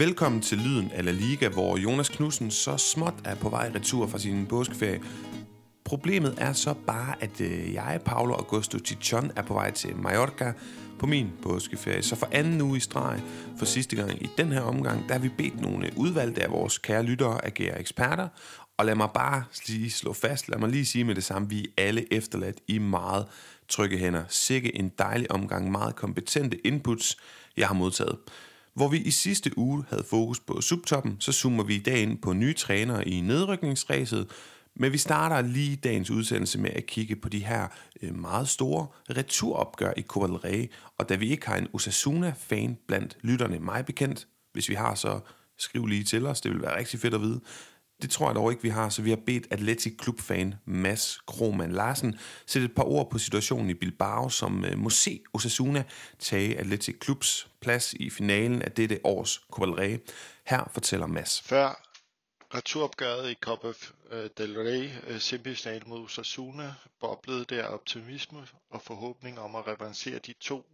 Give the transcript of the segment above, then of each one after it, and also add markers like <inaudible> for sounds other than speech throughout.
Velkommen til Lyden af La Liga, hvor Jonas Knudsen så småt er på vej retur fra sin påskeferie. Problemet er så bare, at øh, jeg, Paolo Augusto Chichon, er på vej til Mallorca på min påskeferie. Så for anden uge i streg, for sidste gang i den her omgang, der har vi bedt nogle udvalgte af vores kære lyttere agere eksperter. Og lad mig bare lige slå fast, lad mig lige sige med det samme, vi er alle efterladt i meget trygge hænder. Sikke en dejlig omgang meget kompetente inputs, jeg har modtaget. Hvor vi i sidste uge havde fokus på subtoppen, så zoomer vi i dag ind på nye trænere i nedrykningsræset, men vi starter lige dagens udsendelse med at kigge på de her øh, meget store returopgør i Copa del Rey, og da vi ikke har en Osasuna-fan blandt lytterne mig bekendt, hvis vi har, så skriv lige til os, det vil være rigtig fedt at vide, det tror jeg dog ikke, vi har, så vi har bedt Atletic klubfan Mads Krohmann Larsen sætte et par ord på situationen i Bilbao, som uh, må se Osasuna tage Atletic Klubs plads i finalen af dette års Copa del Rey. Her fortæller Mads. Før returopgøret i Copa øh, del Rey øh, uh, semifinal mod Osasuna boblede der optimisme og forhåbning om at revancere de to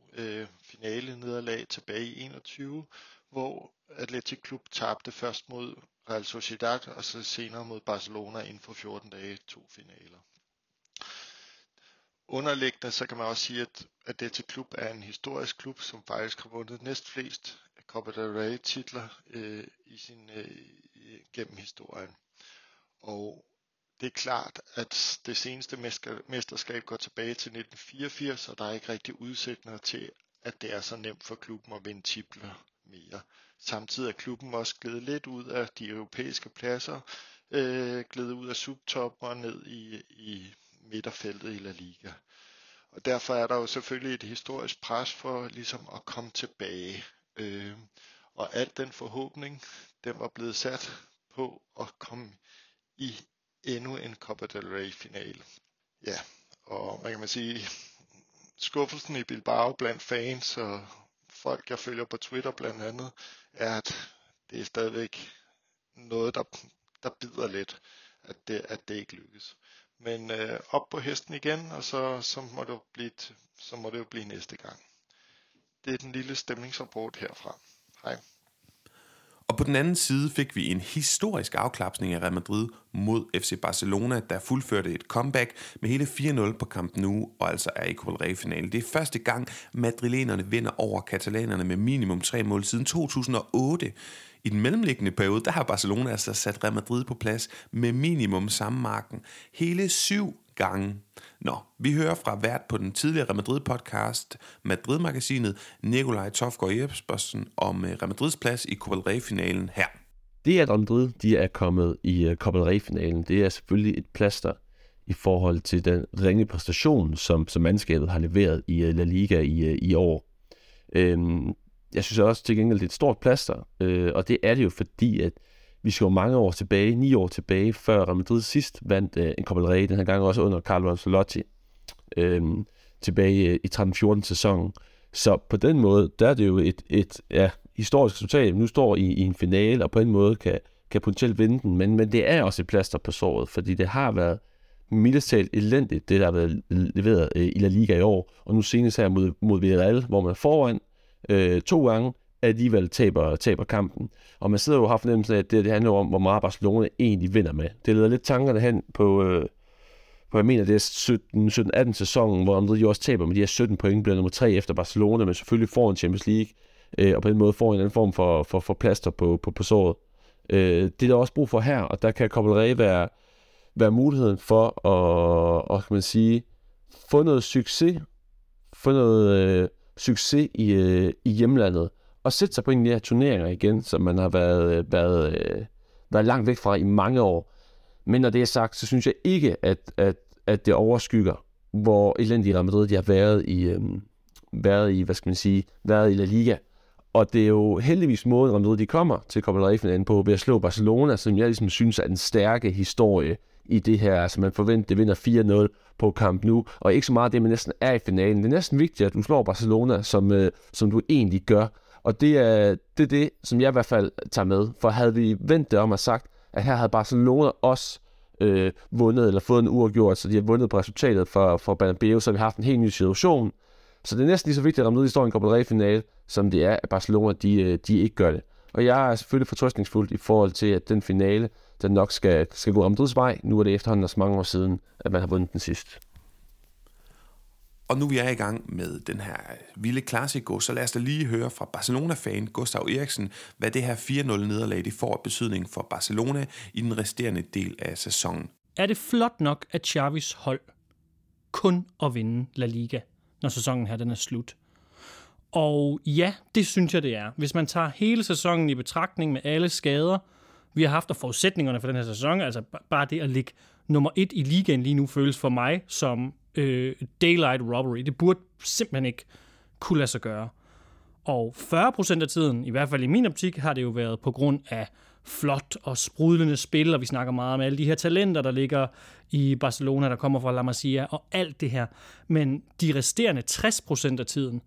finale nederlag tilbage i 21, hvor Atletic Klub tabte først mod Real Sociedad og så senere mod Barcelona inden for 14 dage to finaler. Underliggende så kan man også sige, at Athletic Klub er en historisk klub, som faktisk har vundet næstflest Copa del Rey titler øh, i sin øh, gennem historien. Og det er klart, at det seneste mesterskab går tilbage til 1984, og der er ikke rigtig udsigter til, at det er så nemt for klubben at vinde titler mere. Samtidig er klubben også glædet lidt ud af de europæiske pladser, øh, glædet ud af subtopper og ned i, i midterfeltet i La Liga. Og derfor er der jo selvfølgelig et historisk pres for ligesom at komme tilbage. Øh, og alt den forhåbning, den var blevet sat på at komme i endnu en Copa del Rey finale. Ja, og hvad kan man sige, skuffelsen i Bilbao blandt fans og folk, jeg følger på Twitter blandt andet, er, at det er stadigvæk noget, der, der bider lidt, at det, at det ikke lykkes. Men øh, op på hesten igen, og så, så, må det jo blive, så må det jo blive næste gang. Det er den lille stemningsrapport herfra. Hej. Og på den anden side fik vi en historisk afklapsning af Real Madrid mod FC Barcelona, der fuldførte et comeback med hele 4-0 på Camp Nou og altså er i Copa finalen Det er første gang, madrilenerne vinder over katalanerne med minimum tre mål siden 2008. I den mellemliggende periode, der har Barcelona altså sat Real Madrid på plads med minimum samme marken. Hele syv gange. Nå, vi hører fra vært på den tidligere Real Madrid-podcast, Madrid-magasinet, Nikolaj Tofgaard Jespersen, om øh, Real Madrids plads i Copa del Rey-finalen her. Det, at Real Madrid de er kommet i øh, Copa del Rey-finalen, det er selvfølgelig et plaster i forhold til den ringe præstation, som, som mandskabet har leveret i øh, La Liga i, i år. Øhm, jeg synes også til gengæld, det er et stort plaster, øh, og det er det jo fordi, at vi skal jo mange år tilbage, ni år tilbage, før Real Madrid sidst vandt øh, en Copa del Rey, den her gang også under Carlo Ancelotti, øhm, øh, tilbage i 13-14 sæsonen. Så på den måde, der er det jo et, et ja, historisk resultat. Nu står I i en finale, og på en måde kan, kan potentielt vinde den, men, men det er også et plaster på såret, fordi det har været mildest talt elendigt, det der har været leveret øh, i La Liga i år, og nu senest her mod, mod Villarreal, hvor man er foran øh, to gange, alligevel taber, taber kampen. Og man sidder jo og har fornemmelsen af, at det, det handler om, hvor meget Barcelona egentlig vinder med. Det leder lidt tankerne hen på, øh, på jeg mener, det er 17-18 sæsonen, hvor Madrid jo også taber med de her 17 point, bliver nummer 3 efter Barcelona, men selvfølgelig får en Champions League, øh, og på den måde får en anden form for, for, for plaster på, på, på såret. Øh, det er der også brug for her, og der kan Copa være, være muligheden for at, og, kan man sige, få noget succes, få noget øh, succes i, øh, i hjemlandet, og sætte sig på en af de her turneringer igen, som man har været, øh, været, øh, været langt væk fra i mange år. Men når det er sagt, så synes jeg ikke, at, at, at det overskygger, hvor elendige Real Madrid de har været i, øhm, været i, hvad skal man sige, været i La Liga. Og det er jo heldigvis måden, Real Madrid de kommer til Copa del Rey på ved at slå Barcelona, som jeg ligesom synes er en stærke historie i det her. Altså man forventer, det vinder 4-0 på Camp Nou, og ikke så meget det, man næsten er i finalen. Det er næsten vigtigt, at du slår Barcelona, som, øh, som du egentlig gør. Og det er, det er det, som jeg i hvert fald tager med. For havde vi vendt det om og sagt, at her havde Barcelona også øh, vundet, eller fået en uafgjort, så de har vundet på resultatet for, for Bernabeu, så vi har haft en helt ny situation. Så det er næsten lige så vigtigt at ramme ud i historien Copa del finale som det er, at Barcelona de, øh, de ikke gør det. Og jeg er selvfølgelig fortrøstningsfuld i forhold til, at den finale, den nok skal, skal gå om vej. Nu er det efterhånden også mange år siden, at man har vundet den sidst. Og nu vi er i gang med den her vilde klassiko, så lad os da lige høre fra Barcelona-fan Gustav Eriksen, hvad det her 4-0-nederlag det får betydning for Barcelona i den resterende del af sæsonen. Er det flot nok, at Xavis hold kun at vinde La Liga, når sæsonen her den er slut? Og ja, det synes jeg, det er. Hvis man tager hele sæsonen i betragtning med alle skader, vi har haft og forudsætningerne for den her sæson, altså bare det at ligge nummer et i ligaen lige nu føles for mig som øh, daylight robbery. Det burde simpelthen ikke kunne lade sig gøre. Og 40% af tiden, i hvert fald i min optik, har det jo været på grund af flot og sprudlende spil, og vi snakker meget om alle de her talenter, der ligger i Barcelona, der kommer fra La Masia, og alt det her. Men de resterende 60% af tiden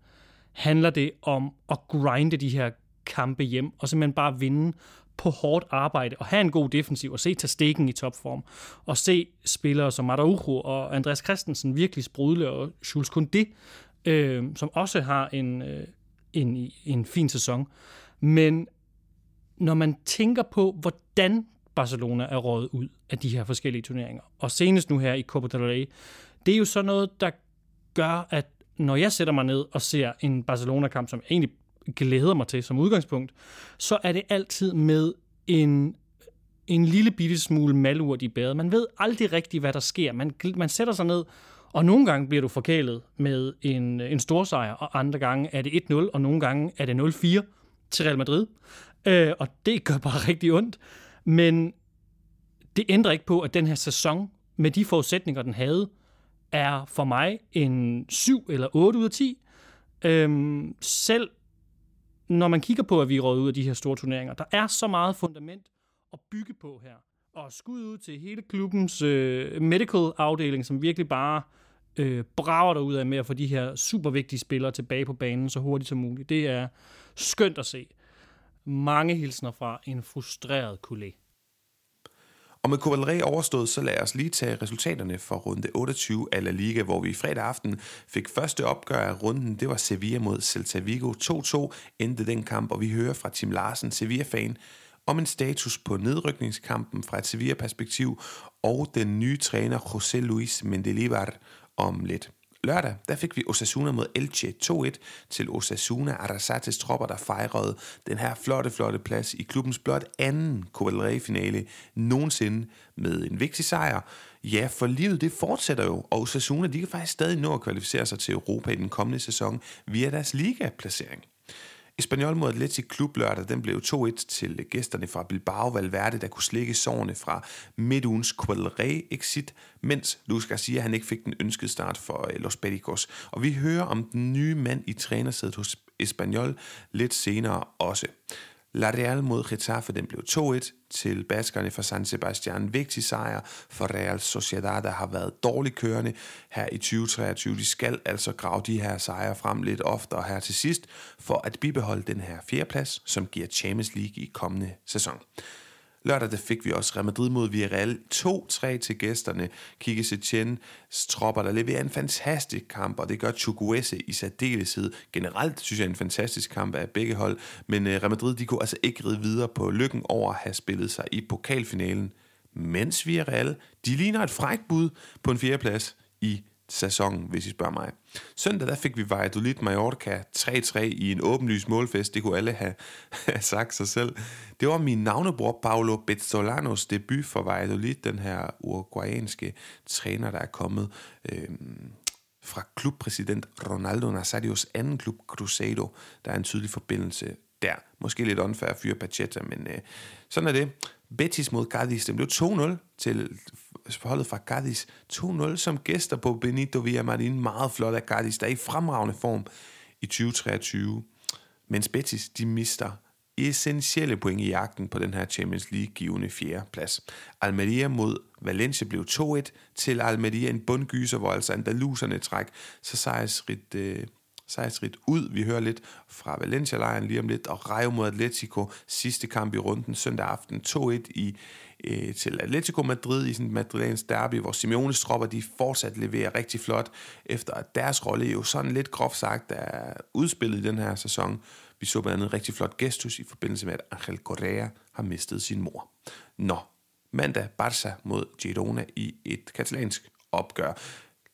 handler det om at grinde de her kampe hjem, og simpelthen bare vinde på hårdt arbejde og have en god defensiv og se til i topform og se spillere som Araujo og Andreas Christensen virkelig sprudle og Jules Koundé, øh, som også har en, øh, en, en fin sæson. Men når man tænker på, hvordan Barcelona er rådet ud af de her forskellige turneringer, og senest nu her i Copa del Rey, det er jo sådan noget, der gør, at når jeg sætter mig ned og ser en Barcelona-kamp, som jeg egentlig glæder mig til som udgangspunkt, så er det altid med en, en lille bitte smule malurt i bæret. Man ved aldrig rigtigt, hvad der sker. Man, man sætter sig ned, og nogle gange bliver du forkælet med en, en stor sejr, og andre gange er det 1-0, og nogle gange er det 0-4 til Real Madrid. Øh, og det gør bare <laughs> rigtig ondt. Men det ændrer ikke på, at den her sæson, med de forudsætninger, den havde, er for mig en 7 eller 8 ud af 10. Øhm, selv når man kigger på, at vi er ud af de her store turneringer, der er så meget fundament at bygge på her. Og skud ud til hele klubbens øh, medical afdeling, som virkelig bare øh, brager ud af med at få de her super vigtige spillere tilbage på banen så hurtigt som muligt. Det er skønt at se. Mange hilsner fra en frustreret kollega. Og med Covalry overstået, så lad os lige tage resultaterne for runde 28 af La Liga, hvor vi i fredag aften fik første opgør af runden. Det var Sevilla mod Celta Vigo. 2-2 endte den kamp, og vi hører fra Tim Larsen, Sevilla-fan, om en status på nedrykningskampen fra et Sevilla-perspektiv, og den nye træner José Luis Mendelibar om lidt. Lørdag, der fik vi Osasuna mod Elche 2-1 til Osasuna Arasates tropper, der fejrede den her flotte, flotte plads i klubbens blot anden Covalre-finale nogensinde med en vigtig sejr. Ja, for livet det fortsætter jo, og Osasuna de kan faktisk stadig nå at kvalificere sig til Europa i den kommende sæson via deres ligaplacering. Espanyol mod Atletic Klub lørdag, den blev 2-1 til gæsterne fra Bilbao Valverde, der kunne slikke sårene fra midtugens Quadre exit, mens Luis Garcia han ikke fik den ønskede start for øh, Los Beticos. Og vi hører om den nye mand i trænersædet hos Espanyol lidt senere også. La Real mod Getafe, den blev 2-1 til baskerne fra San Sebastian. Vigtig sejr for Real Sociedad, der har været dårligt kørende her i 2023. De skal altså grave de her sejre frem lidt oftere her til sidst, for at bibeholde den her fjerdeplads, som giver Champions League i kommende sæson. Lørdag der fik vi også Real Madrid mod Villarreal 2-3 til gæsterne. Kike Setiens tropper, der leverer en fantastisk kamp, og det gør Chukwese i særdeleshed. Generelt synes jeg en fantastisk kamp af begge hold, men øh, Real Madrid de kunne altså ikke ride videre på lykken over at have spillet sig i pokalfinalen. Mens Villarreal, de ligner et frækt bud på en fjerdeplads i sæsonen, hvis I spørger mig. Søndag der fik vi Valladolid Mallorca 3-3 i en åbenlys målfest. Det kunne alle have, <laughs> have sagt sig selv. Det var min navnebror Paolo Bezzolanos debut for Valladolid, den her uruguayanske træner, der er kommet øh, fra klubpræsident Ronaldo Nazarios anden klub, Crusado. Der er en tydelig forbindelse der. Måske lidt unfair at fyre Pacheta, men øh, sådan er det. Betis mod Cadiz, det blev 2-0 til forholdet fra Cadiz. 2-0 som gæster på Benito Villamarin. Meget flot af Cadiz, der er i fremragende form i 2023. Mens Betis, de mister essentielle point i jagten på den her Champions League-givende fjerde plads. Almeria mod Valencia blev 2-1 til Almeria, en bundgyser, hvor altså Andaluserne træk så sejrsrigt øh, sejrsrigt ud. Vi hører lidt fra Valencia-lejren lige om lidt, og Rayo mod Atletico, sidste kamp i runden søndag aften, 2-1 i, øh, til Atletico Madrid i sådan et madrilensk derby, hvor Simeones tropper de fortsat leverer rigtig flot, efter at deres rolle jo sådan lidt groft sagt er udspillet i den her sæson, Vi så blandt andet en rigtig flot gestus i forbindelse med, at Angel Correa har mistet sin mor. Nå, mandag Barca mod Girona i et katalansk opgør.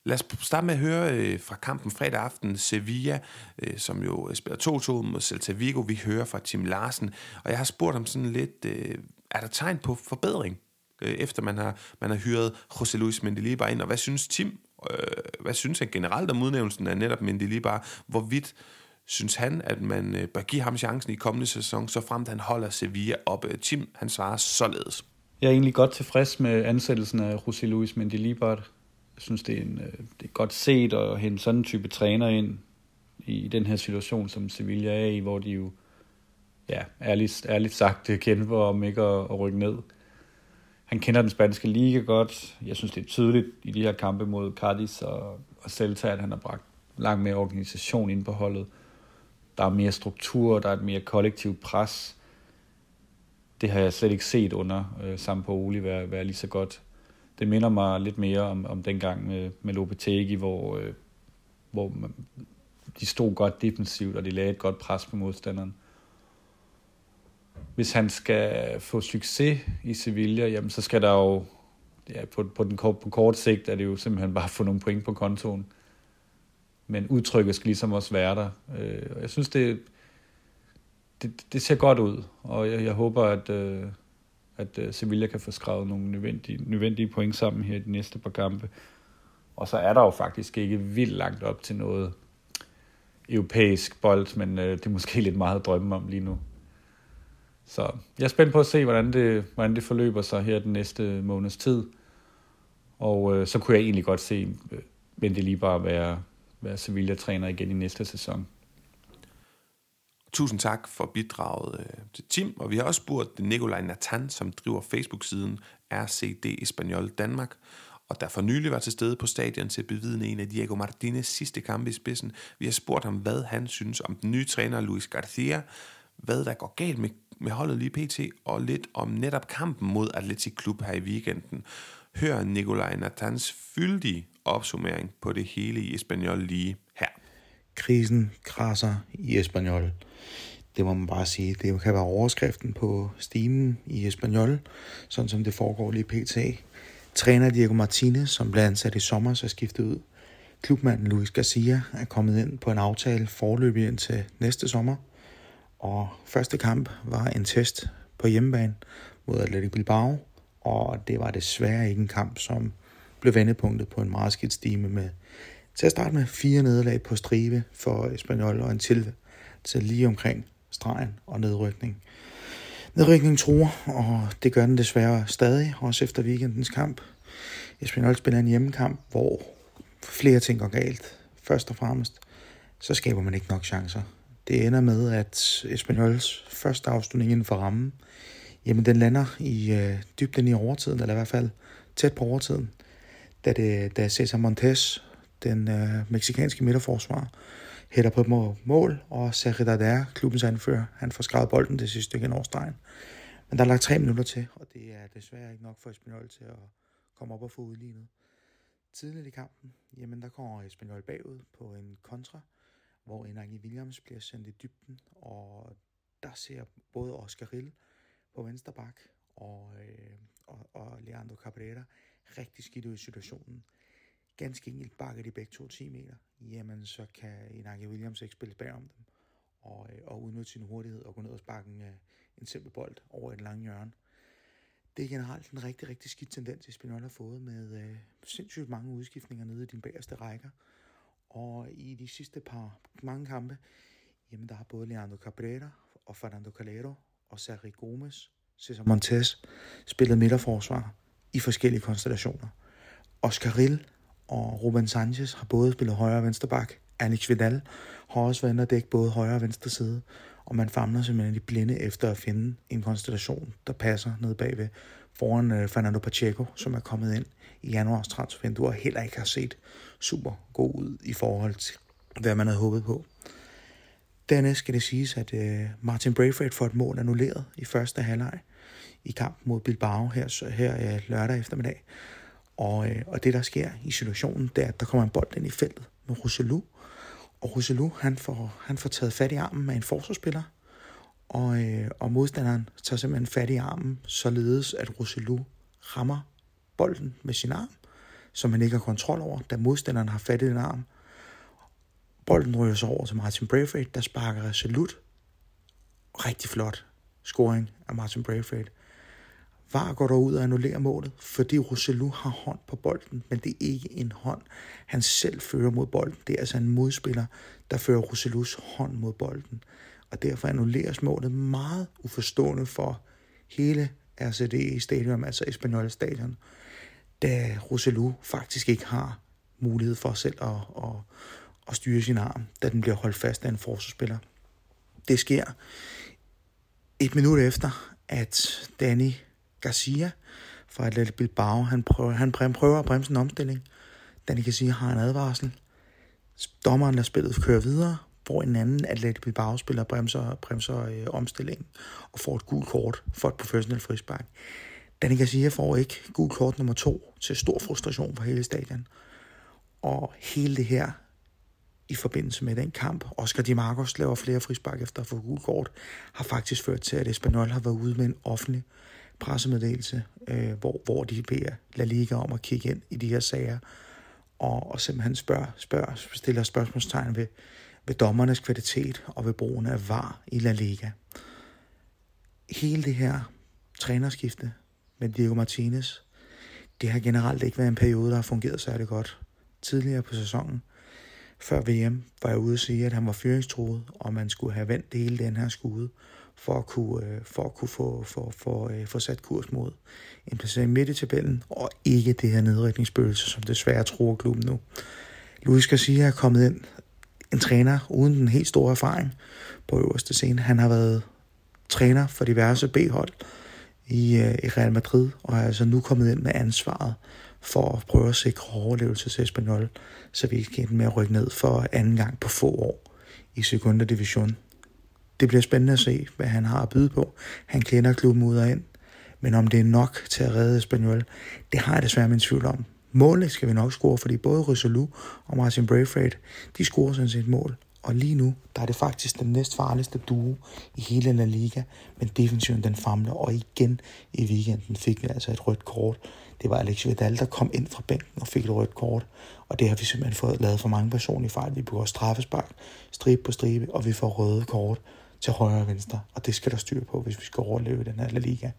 Lad os starte med at høre øh, fra kampen fredag aften. Sevilla, øh, som jo øh, spiller 2-2 mod Celta Vigo. Vi hører fra Tim Larsen. Og jeg har spurgt ham sådan lidt, øh, er der tegn på forbedring? Øh, efter man har, man har hyret José Luis Mendilibar ind. Og hvad synes Tim, øh, hvad synes han generelt om udnævnelsen af netop Mendilibar? Hvorvidt synes han, at man øh, bør give ham chancen i kommende sæson, så fremt han holder Sevilla op. Øh, Tim, han svarer således. Jeg er egentlig godt tilfreds med ansættelsen af José Luis Mendilibar. Jeg synes, det er, en, øh, det er godt set at hente sådan en type træner ind i den her situation, som Sevilla er i, hvor de jo, ja, ærligt, ærligt sagt, kæmper om ikke at, at rykke ned. Han kender den spanske liga godt. Jeg synes, det er tydeligt i de her kampe mod Cadiz og, og Celta, at han har bragt langt mere organisation ind på holdet. Der er mere struktur, der er et mere kollektivt pres. Det har jeg slet ikke set under øh, Sampo Oli være, være lige så godt det minder mig lidt mere om, om dengang med, med Lopetegi, hvor, øh, hvor man, de stod godt defensivt, og de lagde et godt pres på modstanderen. Hvis han skal få succes i Sevilla, jamen så skal der jo, ja, på, på, den, på kort sigt er det jo simpelthen bare at få nogle point på kontoen. Men udtrykket skal ligesom også være der. Øh, jeg synes, det, det, det ser godt ud, og jeg, jeg håber, at, øh, at øh, Sevilla kan få skrevet nogle nødvendige, nødvendige point sammen her i de næste par kampe. Og så er der jo faktisk ikke vildt langt op til noget europæisk bold, men øh, det er måske lidt meget at drømme om lige nu. Så jeg er spændt på at se, hvordan det, hvordan det forløber sig her den næste måneds tid. Og øh, så kunne jeg egentlig godt se uh, lige bare være, være Sevilla-træner igen i næste sæson. Tusind tak for bidraget øh, til Tim, og vi har også spurgt Nikolaj Nathan, som driver Facebook-siden RCD Espanol Danmark, og der for nylig var til stede på stadion til at bevidne en af Diego Martinez sidste kampe i spidsen. Vi har spurgt ham, hvad han synes om den nye træner Luis Garcia, hvad der går galt med, med holdet lige pt, og lidt om netop kampen mod Atletic Klub her i weekenden. Hør Nikolaj Nathans fyldige opsummering på det hele i Espanol lige her. Krisen krasser i Espanol. Det må man bare sige. Det kan være overskriften på stimen i Espanol, sådan som det foregår lige pt. Træner Diego Martinez, som blev ansat i sommer, så skiftet ud. Klubmanden Luis Garcia er kommet ind på en aftale forløbig ind til næste sommer. Og første kamp var en test på hjemmebane mod Athletic Bilbao, og det var desværre ikke en kamp, som blev vendepunktet på en meget skidt stime med til at starte med fire nederlag på stribe for Espanol og en til, til lige omkring stregen og nedrykning. Nedrykning tror, og det gør den desværre stadig, også efter weekendens kamp. Espanol spiller en hjemmekamp, hvor flere ting går galt. Først og fremmest, så skaber man ikke nok chancer. Det ender med, at Espanyols første afslutning inden for rammen, jamen den lander i øh, dybden i overtiden, eller i hvert fald tæt på overtiden, da, det, da Cesar Montes, den øh, meksikanske midterforsvar, hætter på mål, og Sergio klubbens anfører, han får skrevet bolden det sidste stykke over stregen. Men der er lagt tre minutter til, og det er desværre ikke nok for Espanyol til at komme op og få udlignet. Tidligt i kampen, jamen der kommer Espanyol bagud på en kontra, hvor Enangi Williams bliver sendt i dybden, og der ser både Oscar Rill på venstre bak og, øh, og, og Leandro Cabrera rigtig skidt ud i situationen ganske enkelt bakker de begge to 10 meter, jamen så kan Inaki Williams ikke spille bag om dem og, øh, og udnytte sin hurtighed og gå ned og sparke en, øh, en simpel bold over et langt hjørne. Det er generelt en rigtig, rigtig skidt tendens, Espinol har fået med øh, sindssygt mange udskiftninger nede i din bagerste rækker. Og i de sidste par mange kampe, jamen der har både Leandro Cabrera og Fernando Calero og Sergio Gomes, Cesar Montes spillet midterforsvar i forskellige konstellationer. Oscar Rill og Ruben Sanchez har både spillet højre og venstre bak. Alex Vidal har også været inde og dække både højre og venstre side. Og man famler simpelthen i blinde efter at finde en konstellation, der passer ned bagved foran uh, Fernando Pacheco, som er kommet ind i januars transfervindue og heller ikke har set super god ud i forhold til, hvad man havde håbet på. Dernæst skal det siges, at uh, Martin Braithwaite får et mål annulleret i første halvleg i kampen mod Bilbao her, her uh, lørdag eftermiddag. Og, øh, og det, der sker i situationen, det er, at der kommer en bold ind i feltet med Roselu, Og Roselu, han får, han får taget fat i armen af en forsvarsspiller, og, øh, og modstanderen tager simpelthen fat i armen, således at Roselu rammer bolden med sin arm, som han ikke har kontrol over, da modstanderen har fat i den arm. Bolden ryger så over til Martin Braithwaite, der sparker resolut. Rigtig flot scoring af Martin Braithwaite. VAR går derud og annullerer målet, fordi Roselu har hånd på bolden, men det er ikke en hånd, han selv fører mod bolden. Det er altså en modspiller, der fører Roselus hånd mod bolden. Og derfor annulleres målet meget uforstående for hele RCD Stadium, altså Espanyol Stadion, da Roselu faktisk ikke har mulighed for selv at, at, at styre sin arm, da den bliver holdt fast af en forsvarsspiller. Det sker et minut efter, at Danny Garcia fra Atletico Bilbao, han prøver, han prøver at bremse en omstilling. Danny Garcia har en advarsel. Dommeren lader spillet køre videre, hvor en anden Atletico Bilbao-spiller bremser, bremser øh, omstillingen og får et gult kort for et professionelt frispark. Danny Garcia får ikke gult kort nummer to til stor frustration for hele stadion. Og hele det her i forbindelse med den kamp. Oscar Di Marcos laver flere frispark efter at få gult kort, har faktisk ført til, at Espanol har været ude med en offentlig pressemeddelelse, øh, hvor, hvor de beder La Liga om at kigge ind i de her sager, og, og simpelthen spørger, spørger, stiller spørgsmålstegn ved, ved dommernes kvalitet og ved brugen af VAR i La Liga. Hele det her trænerskifte med Diego Martinez, det har generelt ikke været en periode, der har fungeret særlig godt. Tidligere på sæsonen, før VM, var jeg ude at sige, at han var fyringstruet, og man skulle have vendt hele den her skude for at kunne, øh, for at kunne få, for, for, for sat kurs mod en placering midt i tabellen, og ikke det her nedrykningsbølse, som desværre tror klubben nu. Luis Garcia er kommet ind, en træner uden den helt store erfaring på øverste scene. Han har været træner for diverse B-hold i, øh, i Real Madrid, og er altså nu kommet ind med ansvaret for at prøve at sikre overlevelse til Espanyol, så vi kan med at rykke ned for anden gang på få år i 2. Division det bliver spændende at se, hvad han har at byde på. Han kender klubben ud og ind. Men om det er nok til at redde Espanyol, det har jeg desværre min tvivl om. Målet skal vi nok score, fordi både Rysolu og Martin Braithwaite, de scorer sådan set mål. Og lige nu, der er det faktisk den næst farligste duo i hele La Liga, men defensiven den famler, og igen i weekenden fik vi altså et rødt kort. Det var Alex Vidal, der kom ind fra bænken og fik et rødt kort, og det har vi simpelthen fået lavet for mange personlige fejl. Vi bruger straffespark, stribe på stribe, og vi får røde kort til højre og venstre, og det skal der styr på, hvis vi skal overleve den her La Liga.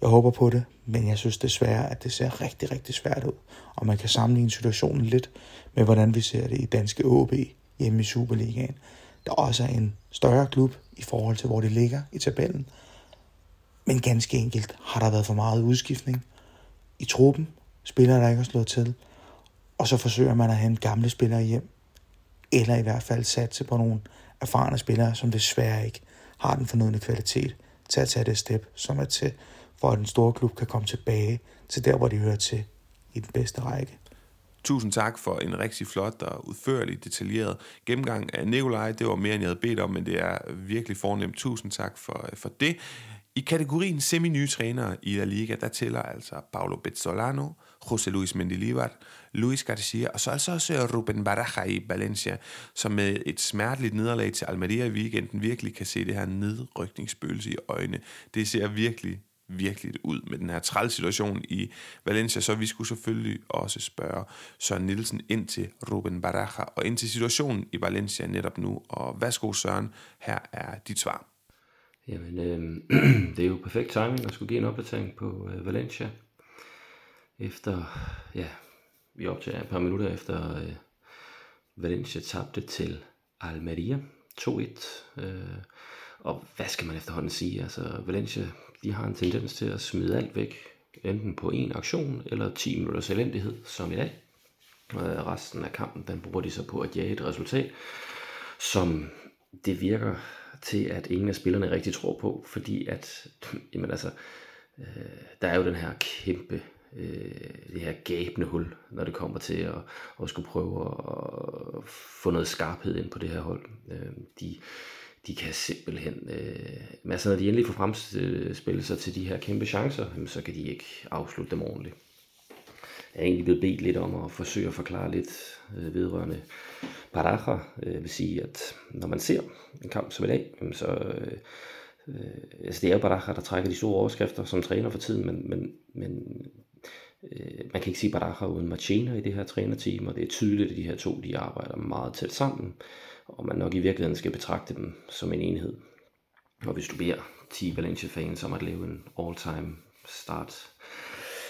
Jeg håber på det, men jeg synes desværre, at det ser rigtig, rigtig svært ud, og man kan sammenligne situationen lidt med, hvordan vi ser det i danske OB hjemme i Superligaen, der også er en større klub i forhold til, hvor det ligger i tabellen. Men ganske enkelt har der været for meget udskiftning i truppen, spillere, der ikke har slået til, og så forsøger man at hente gamle spillere hjem, eller i hvert fald satse på nogle erfarne spillere, som desværre ikke har den fornødne kvalitet til at tage det step, som er til, for at den store klub kan komme tilbage til der, hvor de hører til i den bedste række. Tusind tak for en rigtig flot og udførlig, detaljeret gennemgang af Nikolaj. Det var mere, end jeg havde bedt om, men det er virkelig fornemt. Tusind tak for, øh, for det. I kategorien semi-nye trænere i La Liga, der tæller altså Paulo Bezzolano, José Luis Mendilibar, Luis Garcia, og så altså også øh, Ruben Baraja i Valencia, som med et smerteligt nederlag til Almeria i weekenden virkelig kan se det her nedrykningsspøgelse i øjnene. Det ser virkelig, virkelig ud med den her træls situation i Valencia, så vi skulle selvfølgelig også spørge Søren Nielsen ind til Ruben Baraja og ind til situationen i Valencia netop nu. Og værsgo Søren, her er dit svar. Jamen, øh, <clears throat> det er jo perfekt timing at skulle give en opdatering på øh, Valencia. Efter, ja, vi optager et par minutter efter øh, Valencia tabte til Almeria 2-1. Øh, og hvad skal man efterhånden sige? Altså, Valencia, de har en tendens til at smide alt væk, enten på en aktion eller 10 minutters elendighed, som i dag. Øh, resten af kampen, den bruger de så på at jage et resultat, som det virker til, at ingen af spillerne rigtig tror på, fordi at, <clears throat> jamen altså, øh, der er jo den her kæmpe, øh, det her gabende hul, når det kommer til at, at skulle prøve at få noget skarphed ind på det her hold. Øh, de, de kan simpelthen, øh, men altså når de endelig får fremspillet sig til de her kæmpe chancer, så kan de ikke afslutte dem ordentligt. er egentlig blevet bedt lidt om at forsøge at forklare lidt øh, vedrørende Baraja. Jeg øh, vil sige, at når man ser en kamp som i dag, så øh, øh, altså det er jo Baraja, der trækker de store overskrifter som træner for tiden, men, men, men øh, man kan ikke sige Baraja uden Machina i det her trænerteam, og det er tydeligt, at de her to de arbejder meget tæt sammen, og man nok i virkeligheden skal betragte dem som en enhed. Og hvis du beder 10 Valencia-fans om at lave en all-time start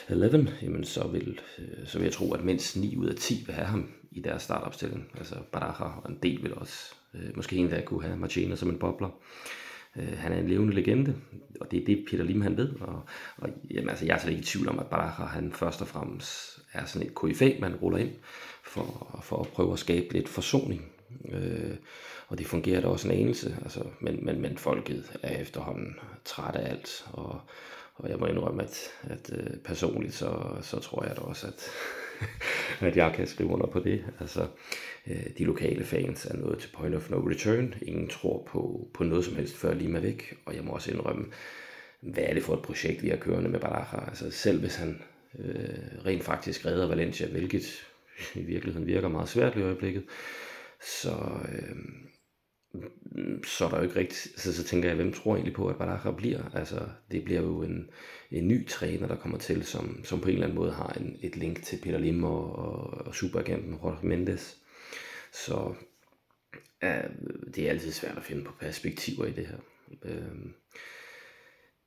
11, jamen så vil, øh, så vil jeg tro, at mindst 9 ud af 10 vil have ham i deres startopstilling. Altså Baraja og en del vil også. Øh, måske en, der kunne have Marchena som en bobler. Øh, han er en levende legende, og det er det, Peter Lim han ved. Og, og jamen, altså, jeg er slet ikke i tvivl om, at Baraja han først og fremmest er sådan et KFA, man ruller ind for, for at prøve at skabe lidt forsoning. Øh, og det fungerer da også en anelse, altså, men, men, men folket er efterhånden træt af alt, og, og jeg må indrømme, at, at øh, personligt, så, så tror jeg da også, at, <laughs> at jeg kan skrive under på det. Altså, øh, de lokale fans er nået til point of no return. Ingen tror på, på noget som helst før lige er væk. Og jeg må også indrømme, hvad er det for et projekt, vi har kørende med Baraja? Altså, selv hvis han øh, rent faktisk redder Valencia, hvilket i virkeligheden virker meget svært i øjeblikket, så, øh, så er der jo ikke rigtigt, så, så tænker jeg, hvem tror egentlig på, at Baraja bliver? Altså, det bliver jo en, en ny træner, der kommer til, som, som på en eller anden måde har en, et link til Peter Lim og, og, og superagenten Jorge Mendes. Så ja, det er altid svært at finde på perspektiver i det her. Øhm,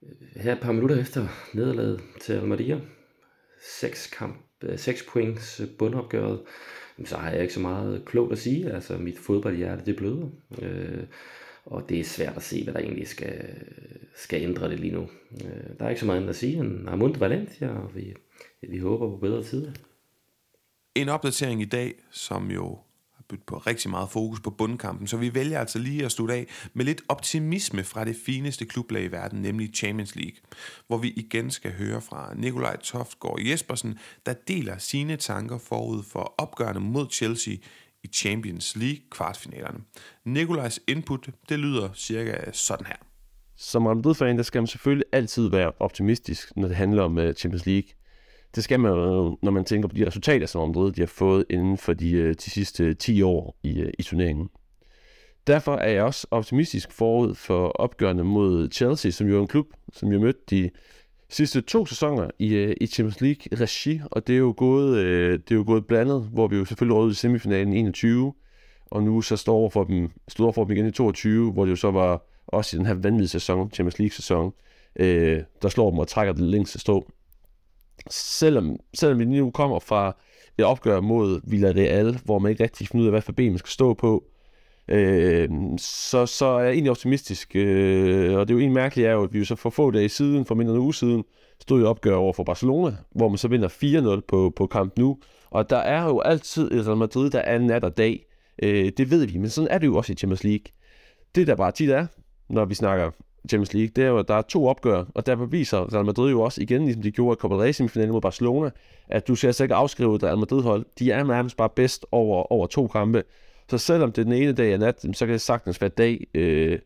øh, her et par minutter efter nederlaget til Almeria, 6 kamp, øh, 6 points øh, bundopgøret, så har jeg ikke så meget klogt at sige. Altså, mit fodboldhjerte, det bløder. Øh, og det er svært at se, hvad der egentlig skal, skal ændre det lige nu. Øh, der er ikke så meget andet at sige end Armund Valencia, og vi, vi håber på bedre tider. En opdatering i dag, som jo bytte på rigtig meget fokus på bundkampen, så vi vælger altså lige at slutte af med lidt optimisme fra det fineste klublag i verden, nemlig Champions League, hvor vi igen skal høre fra Nikolaj Toftgaard Jespersen, der deler sine tanker forud for opgørende mod Chelsea i Champions League kvartfinalerne. Nikolajs input, det lyder cirka sådan her. Som Real Madrid-fan, der skal man selvfølgelig altid være optimistisk, når det handler om øh, Champions League. Det skal man jo, når man tænker på de resultater, som Madrid de har fået inden for de, øh, de sidste 10 år i, øh, i turneringen. Derfor er jeg også optimistisk forud for opgørende mod Chelsea, som jo er en klub, som jo mødte de sidste to sæsoner i, øh, i Champions League regi, og det er jo gået, det er jo gået blandet, hvor vi jo selvfølgelig rådede i semifinalen i 21, og nu så står over for dem, stod over for dem igen i 22, hvor det jo så var også i den her vanvittige sæson, Champions League-sæson, øh, der slår dem og trækker det længste stå selvom, selvom vi nu kommer fra et opgør mod Villarreal, hvor man ikke rigtig finder ud af, hvad for ben man skal stå på, øh, så, så er jeg egentlig optimistisk. Øh, og det er jo en mærkeligt, er jo, at vi jo så for få dage siden, for mindre en uge siden, stod i opgør over for Barcelona, hvor man så vinder 4-0 på, på kamp nu. Og der er jo altid et Real Madrid, der er nat og dag. Øh, det ved vi, men sådan er det jo også i Champions League. Det der bare tit er, når vi snakker Champions League, det er jo, at der er to opgør, og der beviser Real Madrid jo også igen, ligesom de gjorde i Copa del Rey semifinalen mod Barcelona, at du ser altså ikke afskrive Real Madrid-hold. De er nærmest bare bedst over, over to kampe. Så selvom det er den ene dag er nat, så kan det sagtens være dag, øh,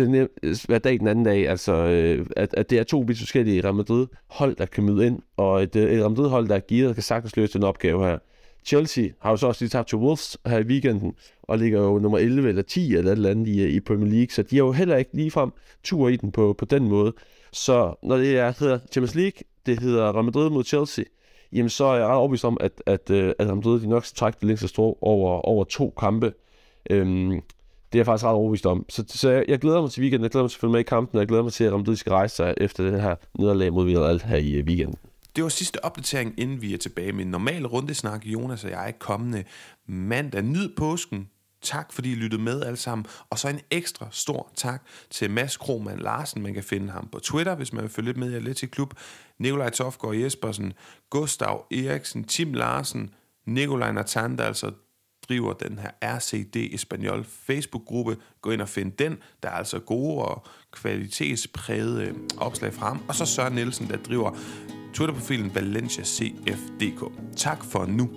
øh, hver dag den anden dag, altså øh, at, at det er to vidt forskellige Real Madrid hold, der kan møde ind, og et, øh, et Real Madrid hold, der er gearet, kan sagtens løse den opgave her. Chelsea har jo så også lige tabt til Wolves her i weekenden, og ligger jo nummer 11 eller 10 eller et eller andet i, øh, i Premier League, så de har jo heller ikke ligefrem tur i den på, på den måde. Så når det er, hedder Champions League, det hedder Real Madrid mod Chelsea, jamen så er jeg ret overbevist om, at, at, øh, at Real Madrid de nok skal trække det længste strå over, over to kampe. Øhm, det er jeg faktisk ret overbevist om. Så, så jeg, jeg glæder mig til weekenden, jeg glæder mig til at følge med i kampen, og jeg glæder mig til, at Real Madrid skal rejse sig efter den her nederlag mod Villarreal her i øh, weekenden. Det var sidste opdatering, inden vi er tilbage med en normal rundesnak. Jonas og jeg kommende mandag. Nyd påsken. Tak fordi I lyttede med alle sammen. Og så en ekstra stor tak til Mads Krohmann Larsen. Man kan finde ham på Twitter, hvis man vil følge lidt med i Atletic Klub. Nikolaj Tofgaard Jespersen, Gustav Eriksen, Tim Larsen, Nikolaj Nathan, der altså driver den her RCD Espanol Facebook-gruppe. Gå ind og find den. Der er altså gode og kvalitetsprægede opslag frem. Og så Søren Nielsen, der driver Twitter-profilen Valencia CFDK. Tak for nu.